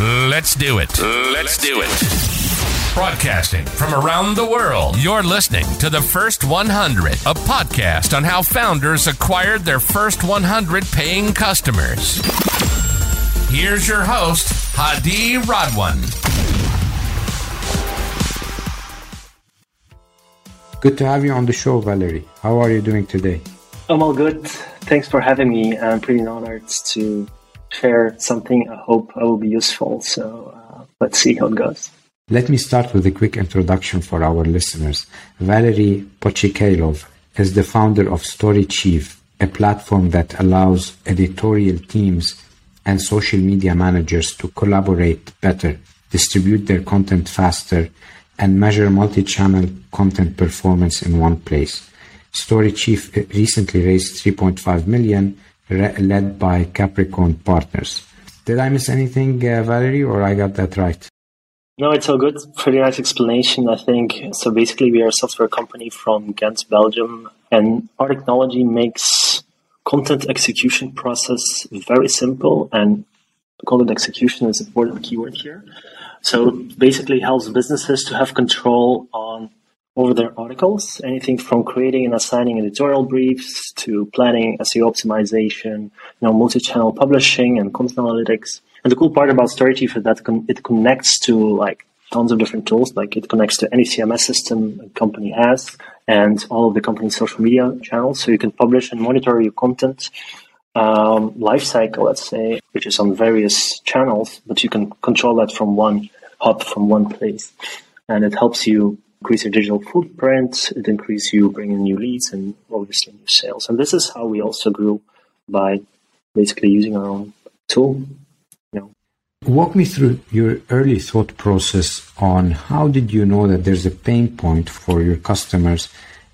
Let's do it. Let's do it. Broadcasting from around the world, you're listening to the First 100, a podcast on how founders acquired their first 100 paying customers. Here's your host, Hadi Radwan. Good to have you on the show, Valeri. How are you doing today? I'm all good. Thanks for having me. I'm pretty honored to share something. I hope I will be useful. So uh, let's see how it goes. Let me start with a quick introduction for our listeners. Valeri Potchekailov is the founder of StoryChief, a platform that allows editorial teams and social media managers to collaborate better, distribute their content faster, and measure multi-channel content performance in one place. StoryChief recently raised 3.5 million led by Capricorn Partners. Did I miss anything, uh, Valeri, or I got that right? No, it's all good. Pretty nice explanation, I think. So basically, we are a software company from Ghent, Belgium, and our technology makes content execution process very simple. And content execution is an important keyword here. So basically, helps businesses to have control on over their articles, anything from creating and assigning editorial briefs to planning SEO optimization, you know, multi-channel publishing and content analytics. And the cool part about StoryChief is that it connects to like tons of different tools. Like it connects to any CMS system a company has and all of the company's social media channels. So you can publish and monitor your content um, lifecycle, let's say, which is on various channels, but you can control that from one hub, from one place. And it helps you increase your digital footprint, it increases you bringing new leads and obviously new sales. And this is how we also grew by basically using our own tool. You know. Walk me through your early thought process on how did you know that there's a pain point for your customers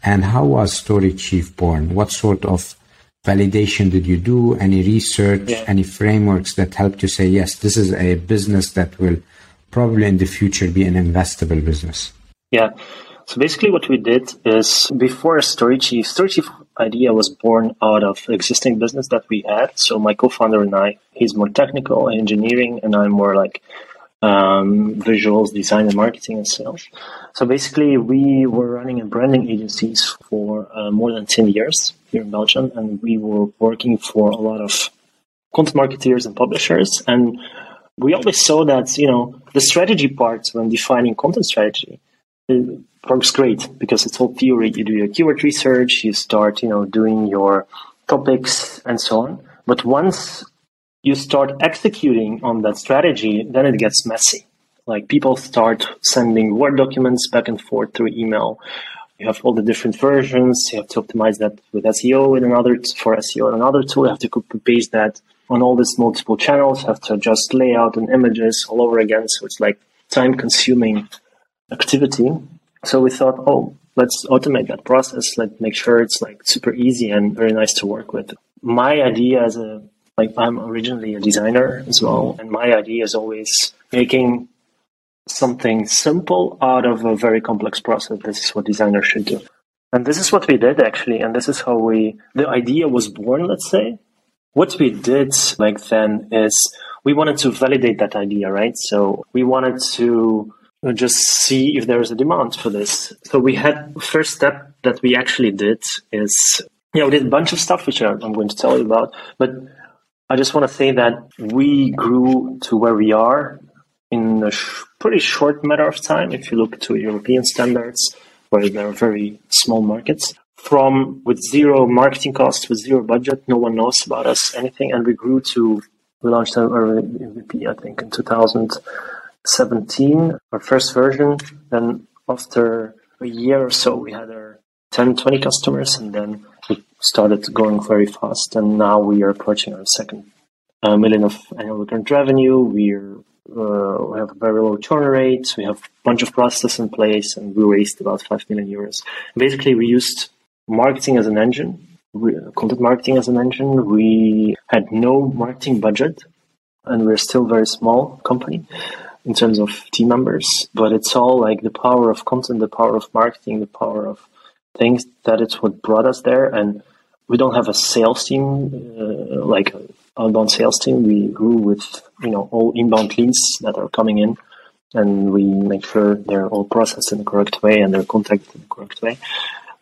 and how was StoryChief born? What sort of validation did you do? Any research, yeah. any frameworks that helped you say, yes, this is a business that will probably in the future be an investable business? Yeah. So basically, what we did is before StoryChief, Story Chief idea was born out of existing business that we had. So my co-founder and I, he's more technical engineering, and I'm more like um, visuals, design, and marketing and sales. So basically, we were running a branding agencies for uh, more than ten years here in Belgium, and we were working for a lot of content marketers and publishers, and we always saw that you know the strategy part when defining content strategy it works great because it's all theory. You do your keyword research, you start, you know, doing your topics and so on. But once you start executing on that strategy, then it gets messy. Like people start sending Word documents back and forth through email. You have all the different versions. You have to optimize that with SEO in another for SEO in another tool. You have to copy paste that on all these multiple channels. You have to adjust layout and images all over again. So it's like time consuming activity. So we thought, oh, let's automate that process. Let's make sure it's like super easy and very nice to work with. My idea as a like I'm originally a designer as well, and my idea is always making something simple out of a very complex process. This is what designers should do. And this is what we did actually, and this is how we the idea was born, let's say. What we did like then is we wanted to validate that idea, right? So we wanted to Uh, just see if there is a demand for this. So we had first step that we actually did is yeah we did a bunch of stuff which I'm going to tell you about, but I just want to say that we grew to where we are in a sh- pretty short matter of time. If you look to European standards, where there are very small markets, from with zero marketing costs, with zero budget, no one knows about us anything, and we grew to we launched our MVP I think in 2000. 17, our first version. Then after a year or so, we had our 10, 20 customers, and then we started going very fast. And now we are approaching our second uh, million of annual recurrent revenue. We're uh, we have a very low churn rate. We have a bunch of processes in place, and we raised about five million euros. Basically, we used marketing as an engine, content marketing as an engine. We had no marketing budget, and we're still a very small company in terms of team members, but it's all like the power of content, the power of marketing, the power of things that it's what brought us there. And we don't have a sales team, uh, like outbound sales team. We grew with you know all inbound leads that are coming in, and we make sure they're all processed in the correct way and they're contacted in the correct way.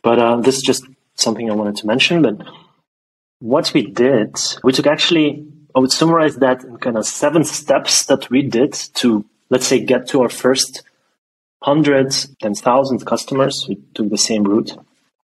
But uh, this is just something I wanted to mention. But what we did, we took actually, I would summarize that in kind of seven steps that we did to, let's say, get to our first hundreds, then thousands customers. We took the same route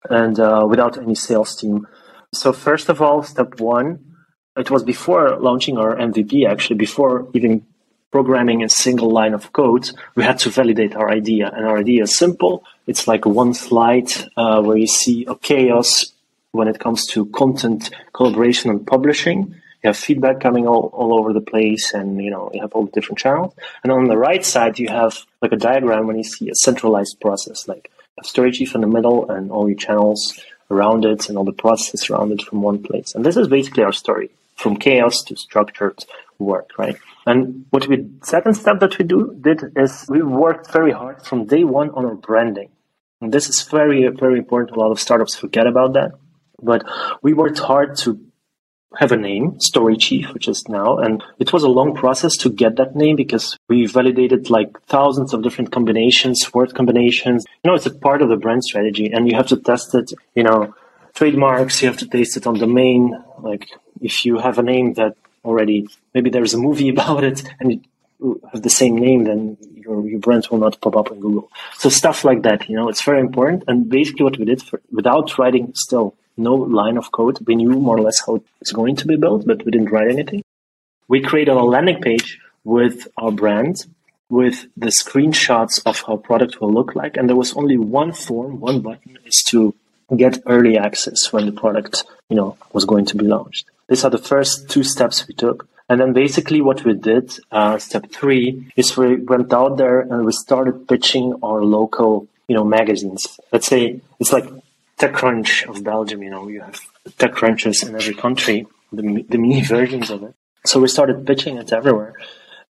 and uh, without any sales team. So first of all, step one, it was before launching our MVP, actually, before even programming a single line of code, we had to validate our idea. And our idea is simple. It's like one slide uh, where you see a chaos when it comes to content collaboration and publishing. You have feedback coming all, all over the place and you know you have all the different channels. And on the right side you have like a diagram when you see a centralized process, like a story chief in the middle and all your channels around it and all the processes around it from one place. And this is basically our story from chaos to structured work, right? And what we second step that we do did is we worked very hard from day one on our branding. And this is very, very important. A lot of startups forget about that. But we worked hard to have a name, StoryChief, which is now. And it was a long process to get that name because we validated like thousands of different combinations, word combinations. You know, it's a part of the brand strategy and you have to test it, you know, trademarks, you have to taste it on domain. Like if you have a name that already, maybe there's a movie about it and you have the same name, then your, your brand will not pop up in Google. So stuff like that, you know, it's very important. And basically what we did for, without writing still no line of code, we knew more or less how it's going to be built, but we didn't write anything. We created a landing page with our brand, with the screenshots of how product will look like. And there was only one form, one button is to get early access when the product, you know, was going to be launched. These are the first two steps we took. And then basically what we did, uh, step three, is we went out there and we started pitching our local, you know, magazines. Let's say it's like TechCrunch of Belgium, you know, you have TechCrunches in every country, the, the mini versions of it. So we started pitching it everywhere.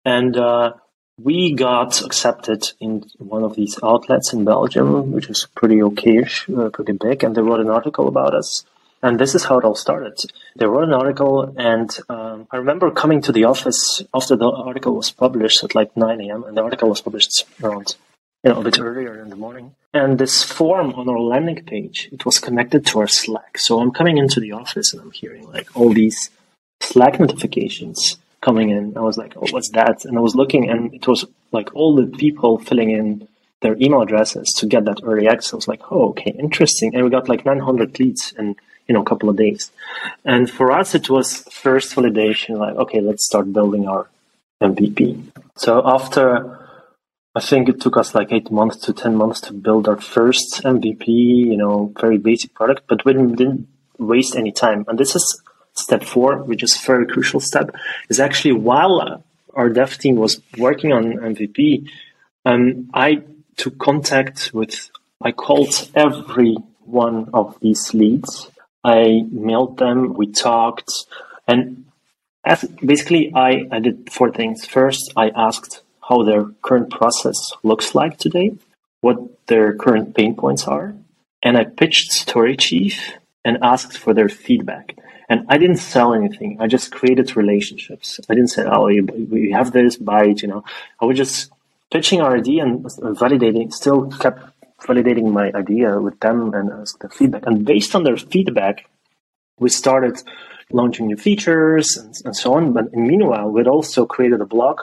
And uh, we got accepted in one of these outlets in Belgium, which is pretty okayish, uh, pretty big, and they wrote an article about us. And this is how it all started. They wrote an article, and um, I remember coming to the office after the article was published at like 9 a.m., and the article was published around, you know, a bit earlier in the morning. And this form on our landing page, it was connected to our Slack. So I'm coming into the office and I'm hearing like all these Slack notifications coming in. I was like, oh, what's that? And I was looking, and it was like all the people filling in their email addresses to get that early access. I was like, oh, okay, interesting. And we got like 900 leads in, you know, a couple of days. And for us, it was first validation, like, okay, let's start building our MVP. So after, I think it took us like eight months to 10 months to build our first MVP, you know, very basic product, but we didn't waste any time. And this is step four, which is very crucial step, is actually while our dev team was working on MVP, um, I took contact with, I called every one of these leads I mailed them, we talked, and as, basically I, I did four things. First, I asked how their current process looks like today, what their current pain points are, and I pitched StoryChief and asked for their feedback. And I didn't sell anything. I just created relationships. I didn't say, "Oh, we have this, buy it." You know, I was just pitching our idea and validating. Still kept validating my idea with them and ask the feedback. And based on their feedback, we started launching new features and, and so on. But meanwhile, we'd also created a blog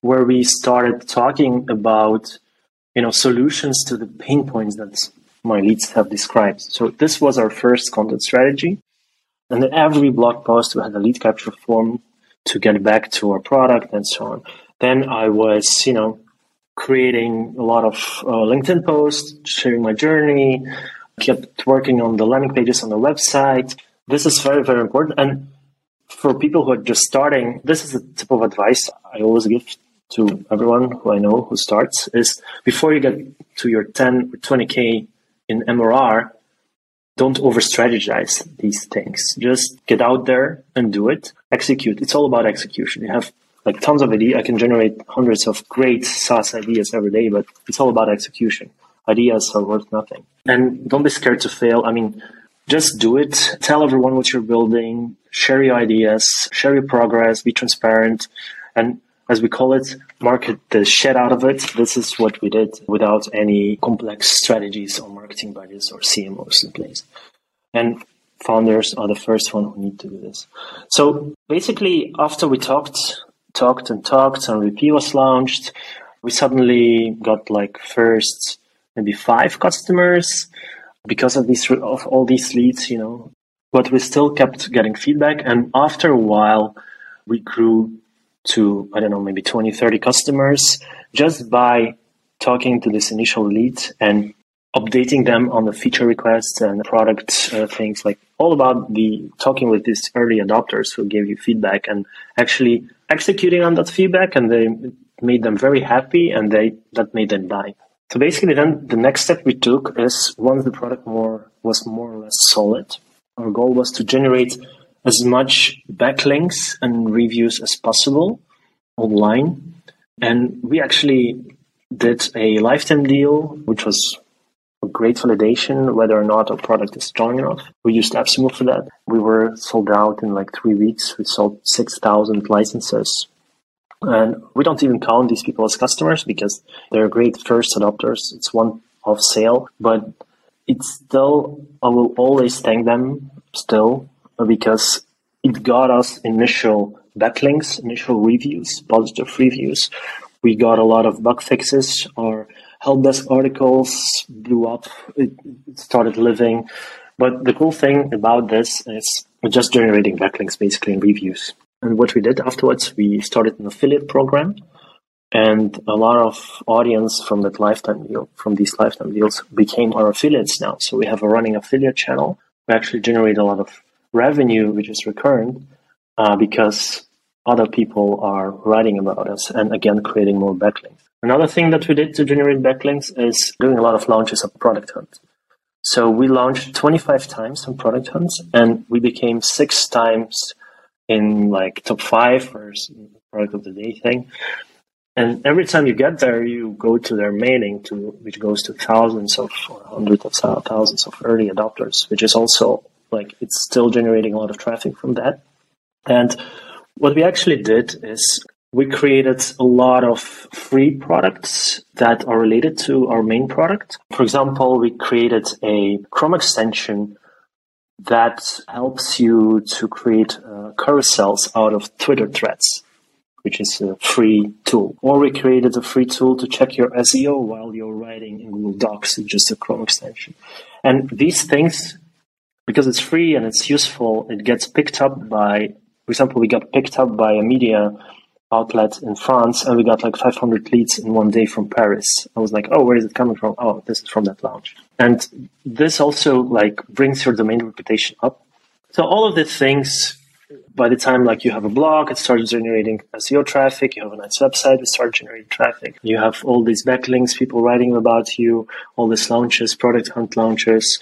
where we started talking about you know solutions to the pain points that my leads have described. So this was our first content strategy. And in every blog post, we had a lead capture form to get back to our product and so on. Then I was, you know, creating a lot of uh, LinkedIn posts, sharing my journey, kept working on the landing pages on the website. This is very, very important. And for people who are just starting, this is a tip of advice I always give to everyone who I know who starts is before you get to your 10 or 20K in MRR, don't over strategize these things. Just get out there and do it. Execute. It's all about execution. You have like tons of ideas. I can generate hundreds of great SaaS ideas every day, but it's all about execution. Ideas are worth nothing. And don't be scared to fail. I mean, just do it. Tell everyone what you're building, share your ideas, share your progress, be transparent, and as we call it, market the shit out of it. This is what we did without any complex strategies or marketing budgets or CMOs in place. And founders are the first one who need to do this. So basically, after we talked, talked and talked, and MVP was launched, we suddenly got like first maybe five customers because of these of all these leads, you know. But we still kept getting feedback, and after a while, we grew to I don't know maybe 20, 30 customers just by talking to this initial lead and updating them on the feature requests and product uh, things like all about the talking with these early adopters who gave you feedback and actually executing on that feedback and they made them very happy and they that made them buy. So basically then the next step we took is once the product more was more or less solid our goal was to generate as much backlinks and reviews as possible online and we actually did a lifetime deal which was a great validation whether or not our product is strong enough. We used AppSumo for that. We were sold out in like three weeks. We sold 6,000 licenses. And we don't even count these people as customers because they're great first adopters. It's one off sale, but it's still, I will always thank them still because it got us initial backlinks, initial reviews, positive reviews. We got a lot of bug fixes or help desk articles blew up. It, started living. But the cool thing about this is just generating backlinks basically and reviews. And what we did afterwards, we started an affiliate program. And a lot of audience from that lifetime deal, from these lifetime deals, became our affiliates now. So we have a running affiliate channel. We actually generate a lot of revenue, which is recurrent, uh, because other people are writing about us and again creating more backlinks. Another thing that we did to generate backlinks is doing a lot of launches of Product Hunt. So we launched 25 times on Product Hunts and we became six times in like top five or product of the day thing. And every time you get there, you go to their mailing to which goes to thousands of or hundreds of thousands of early adopters, which is also like it's still generating a lot of traffic from that. And what we actually did is we created a lot of free products that are related to our main product. For example, we created a Chrome extension that helps you to create uh, carousels out of Twitter threads, which is a free tool. Or we created a free tool to check your SEO while you're writing in Google Docs, just a Chrome extension. And these things, because it's free and it's useful, it gets picked up by, for example, we got picked up by a media outlet in France, and we got like 500 leads in one day from Paris. I was like, oh, where is it coming from? Oh, this is from that launch. And this also like brings your domain reputation up. So all of the things, by the time like you have a blog, it starts generating SEO traffic. You have a nice website, it starts generating traffic. You have all these backlinks, people writing about you, all these launches, product hunt launches,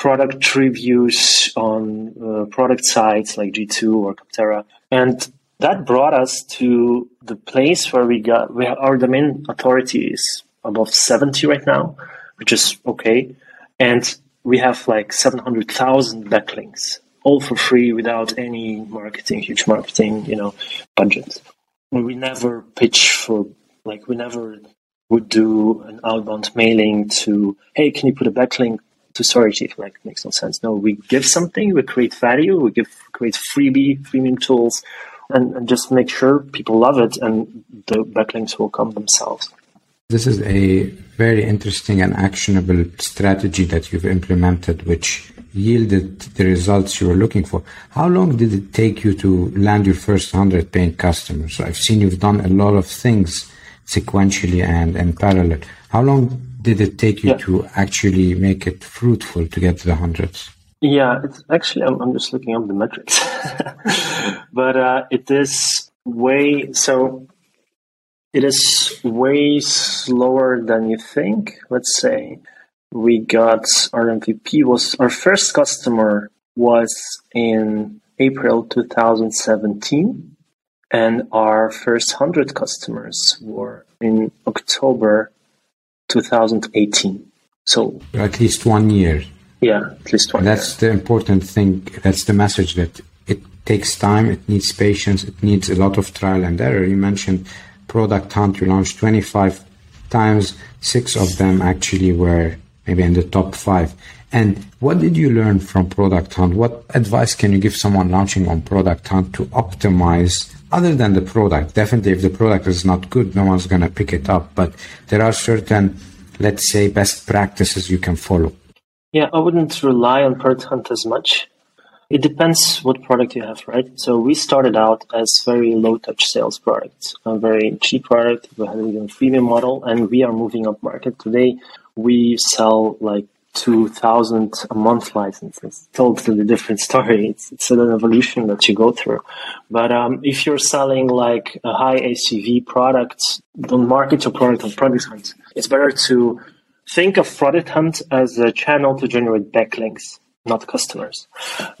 product reviews on uh, product sites like G2 or Capterra. And that brought us to the place where we got we, our domain authority is above 70 right now, which is okay. And we have like 700,000 backlinks, all for free without any marketing, huge marketing, you know, budget. We never pitch for, like, we never would do an outbound mailing to, hey, can you put a backlink to StoryChief? Like, makes no sense. No, we give something, we create value, we give create freebie, freemium tools, and, and just make sure people love it and the backlinks will come themselves. This is a very interesting and actionable strategy that you've implemented, which yielded the results you were looking for. How long did it take you to land your first 100 paying customers? I've seen you've done a lot of things sequentially and in parallel. How long did it take you yeah. to actually make it fruitful to get to the hundreds? Yeah, it's actually, I'm, I'm just looking up the metrics. but uh, it is way, so it is way slower than you think. Let's say we got our MVP was, our first customer was in April 2017 and our first 100 customers were in October 2018. So at least one year Yeah, at least twice. That's the important thing. That's the message that it takes time, it needs patience, it needs a lot of trial and error. You mentioned Product Hunt, you launched 25 times, six of them actually were maybe in the top five. And what did you learn from Product Hunt? What advice can you give someone launching on Product Hunt to optimize other than the product? Definitely, if the product is not good, no one's going to pick it up. But there are certain, let's say, best practices you can follow. Yeah, I wouldn't rely on Product Hunt as much. It depends what product you have, right? So we started out as very low touch sales products, a very cheap product. We had a freemium model, and we are moving up market. Today, we sell like 2000 a month licenses. Totally different story. It's, it's an evolution that you go through. But um, if you're selling like a high ACV product, don't market your product on Product Hunt. It's better to think of Product Hunt as a channel to generate backlinks, not customers.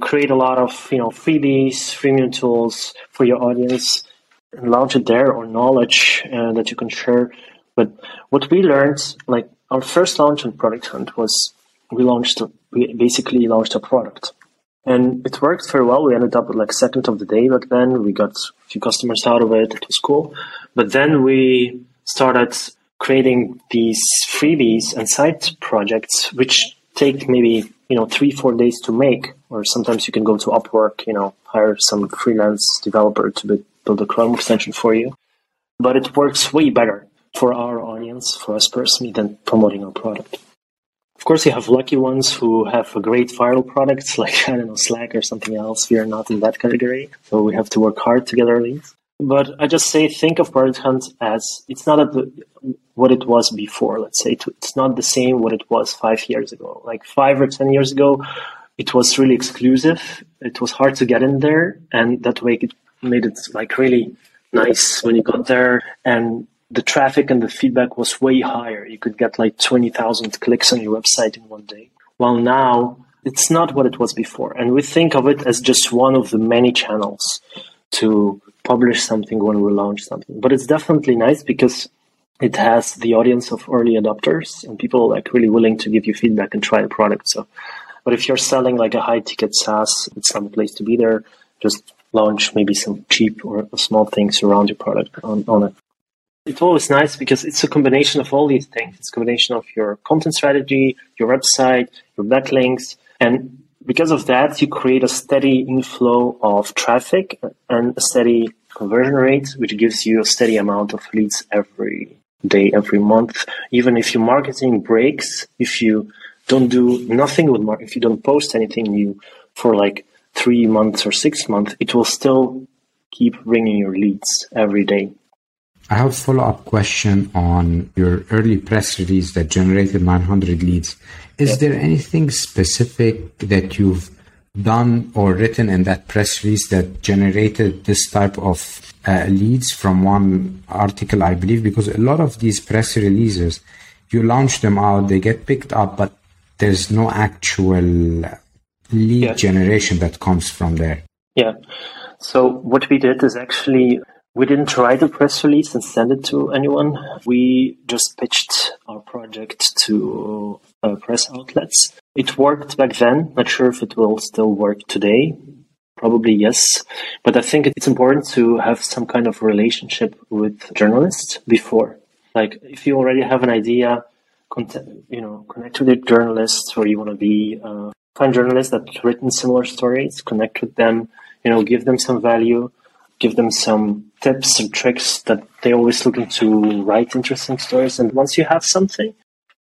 Create a lot of you know freebies, freemium tools for your audience, and launch it there or knowledge uh, that you can share. But what we learned, like our first launch on Product Hunt was we launched, we basically launched a product. And it worked very well. We ended up with like second of the day back then. We got a few customers out of it. It was cool. But then we started creating these freebies and side projects, which take maybe, you know, three, four days to make. Or sometimes you can go to Upwork, you know, hire some freelance developer to build a Chrome extension for you. But it works way better for our audience, for us personally, than promoting our product. Of course, you have lucky ones who have a great viral products like, I don't know, Slack or something else. We are not in that category. So we have to work hard to get our leads. But I just say, think of Product Hunt as it's not what it was before. Let's say it's not the same what it was five years ago. Like five or 10 years ago, it was really exclusive. It was hard to get in there. And that way it made it like really nice when you got there. And the traffic and the feedback was way higher. You could get like 20,000 clicks on your website in one day. While now, it's not what it was before. And we think of it as just one of the many channels to publish something when we launch something. But it's definitely nice because it has the audience of early adopters and people like really willing to give you feedback and try the product. So, but if you're selling like a high ticket SaaS, it's the place to be there. Just launch maybe some cheap or small things around your product on, on it it's always nice because it's a combination of all these things. It's a combination of your content strategy, your website, your backlinks, and because of that, you create a steady inflow of traffic and a steady conversion rate, which gives you a steady amount of leads every day, every month. Even if your marketing breaks, if you don't do nothing with marketing, if you don't post anything new for like three months or six months, it will still keep bringing your leads every day. I have a follow-up question on your early press release that generated 900 leads. Is there anything specific that you've done or written in that press release that generated this type of uh, leads from one article, I believe? Because a lot of these press releases, you launch them out, they get picked up, but there's no actual lead yeah. generation that comes from there. Yeah. So what we did is actually we didn't write a press release and send it to anyone. We just pitched our project to uh, press outlets. It worked back then. Not sure if it will still work today. Probably yes. But I think it's important to have some kind of relationship with journalists before. Like if you already have an idea, you know, connect with your journalists or you want to be, uh, find journalists that written similar stories, connect with them, you know, give them some value give them some tips and tricks that they're always looking to write interesting stories. And once you have something,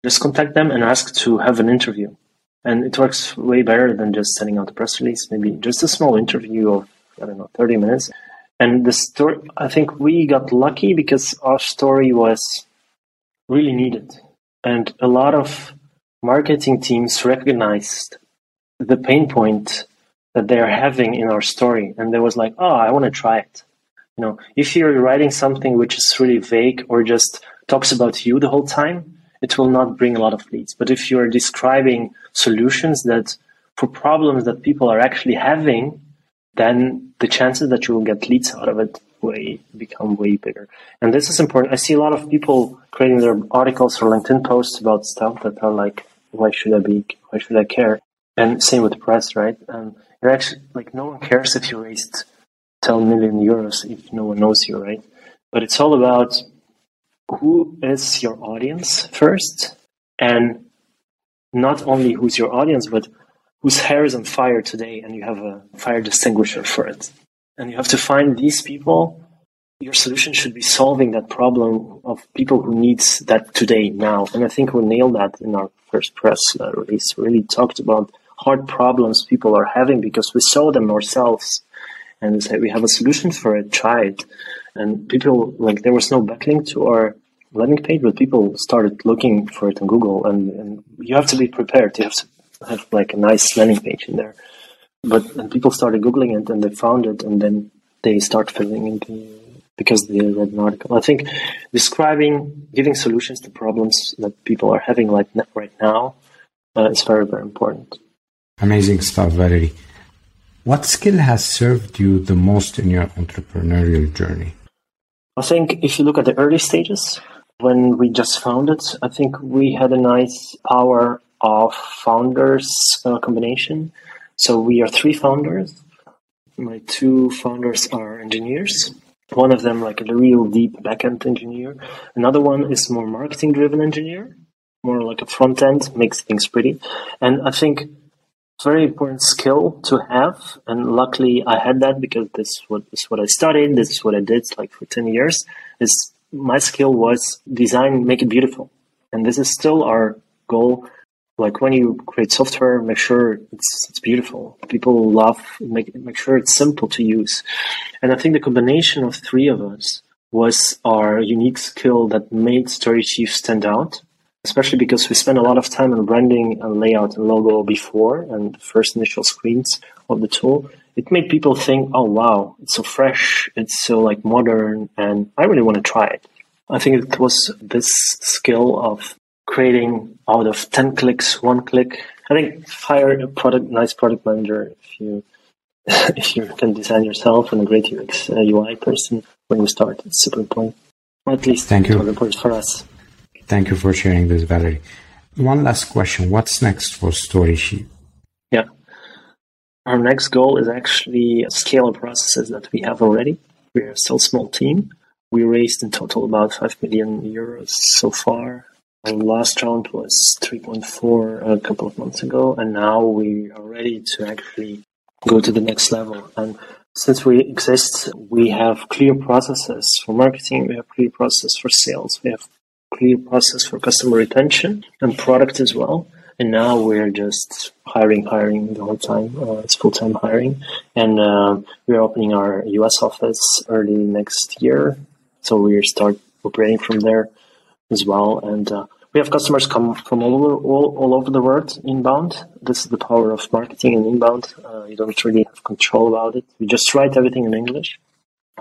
just contact them and ask to have an interview. And it works way better than just sending out a press release, maybe just a small interview of, I don't know, 30 minutes. And the story, I think we got lucky because our story was really needed. And a lot of marketing teams recognized the pain point that they're having in our story. And they was like, oh, I want to try it. You know, if you're writing something which is really vague or just talks about you the whole time, it will not bring a lot of leads. But if you're describing solutions that for problems that people are actually having, then the chances that you will get leads out of it way become way bigger. And this is important. I see a lot of people creating their articles or LinkedIn posts about stuff that are like why should I be? Why should I care? And same with press, right? Um, you're actually like no one cares if you raised 10 million euros if no one knows you, right? But it's all about who is your audience first, and not only who's your audience, but whose hair is on fire today, and you have a fire distinguisher for it. And you have to find these people. Your solution should be solving that problem of people who needs that today, now. And I think we nailed that in our first press uh, release. We really talked about hard problems people are having because we saw them ourselves. And we we have a solution for it try it. And people like there was no backlink to our landing page but people started looking for it on google. And, and you have to be prepared. You have to have like a nice landing page in there. But and people started googling it and they found it and then they start filling in because they read an article. I think describing, giving solutions to problems that people are having like right now uh, is very, very important. Amazing stuff, Valeri. What skill has served you the most in your entrepreneurial journey? I think if you look at the early stages, when we just founded, I think we had a nice power of founders uh, combination. So we are three founders. My two founders are engineers. One of them like a real deep backend engineer. Another one is more marketing driven engineer, more like a front end, makes things pretty. And I think very important skill to have. And luckily I had that because this is what, this is what I studied. This is what I did like for 10 years is my skill was design, make it beautiful. And this is still our goal. Like when you create software, make sure it's, it's beautiful. People love, make, make sure it's simple to use. And I think the combination of three of us was our unique skill that made StoryChief stand out especially because we spent a lot of time on branding and layout and logo before and the first initial screens of the tool. It made people think, oh wow, it's so fresh, it's so like modern, and I really want to try it. I think it was this skill of creating out of 10 clicks, one click. I think hire a product, nice product manager if you if you can design yourself and a great UX uh, UI person when you start. It's super important. at least Thank you. for us. Thank you for sharing this, Valeri. One last question. What's next for StoryChief? Yeah. Our next goal is actually scale processes that we have already. We're still a small team. We raised in total about 5 million euros so far. Our last round was 3.4 a couple of months ago, and now we are ready to actually go to the next level. And since we exist, we have clear processes for marketing, we have clear processes for sales, we have clear process for customer retention and product as well. And now we're just hiring, hiring the whole time. Uh, it's full time hiring, and uh, we're opening our US office early next year. So we start operating from there as well. And uh, we have customers come from all over all, all over the world inbound. This is the power of marketing and inbound. Uh, you don't really have control about it. We just write everything in English.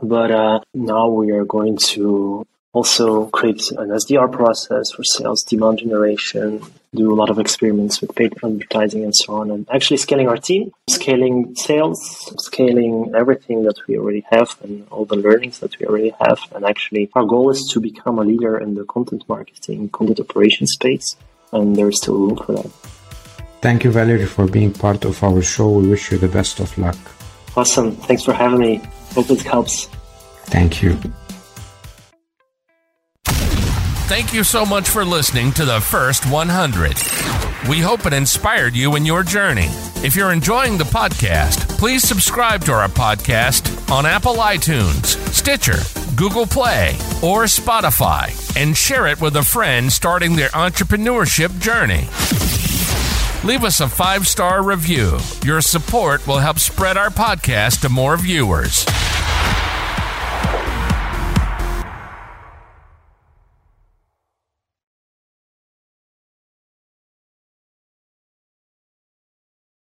But uh, now we are going to also create an SDR process for sales demand generation, do a lot of experiments with paid advertising and so on, and actually scaling our team, scaling sales, scaling everything that we already have and all the learnings that we already have. And actually, our goal is to become a leader in the content marketing, content operation space, and there is still room for that. Thank you, Valeri, for being part of our show. We wish you the best of luck. Awesome. Thanks for having me. Hope it helps. Thank you. Thank you so much for listening to the first 100. We hope it inspired you in your journey. If you're enjoying the podcast, please subscribe to our podcast on Apple iTunes, Stitcher, Google Play, or Spotify, and share it with a friend starting their entrepreneurship journey. Leave us a five star review. Your support will help spread our podcast to more viewers.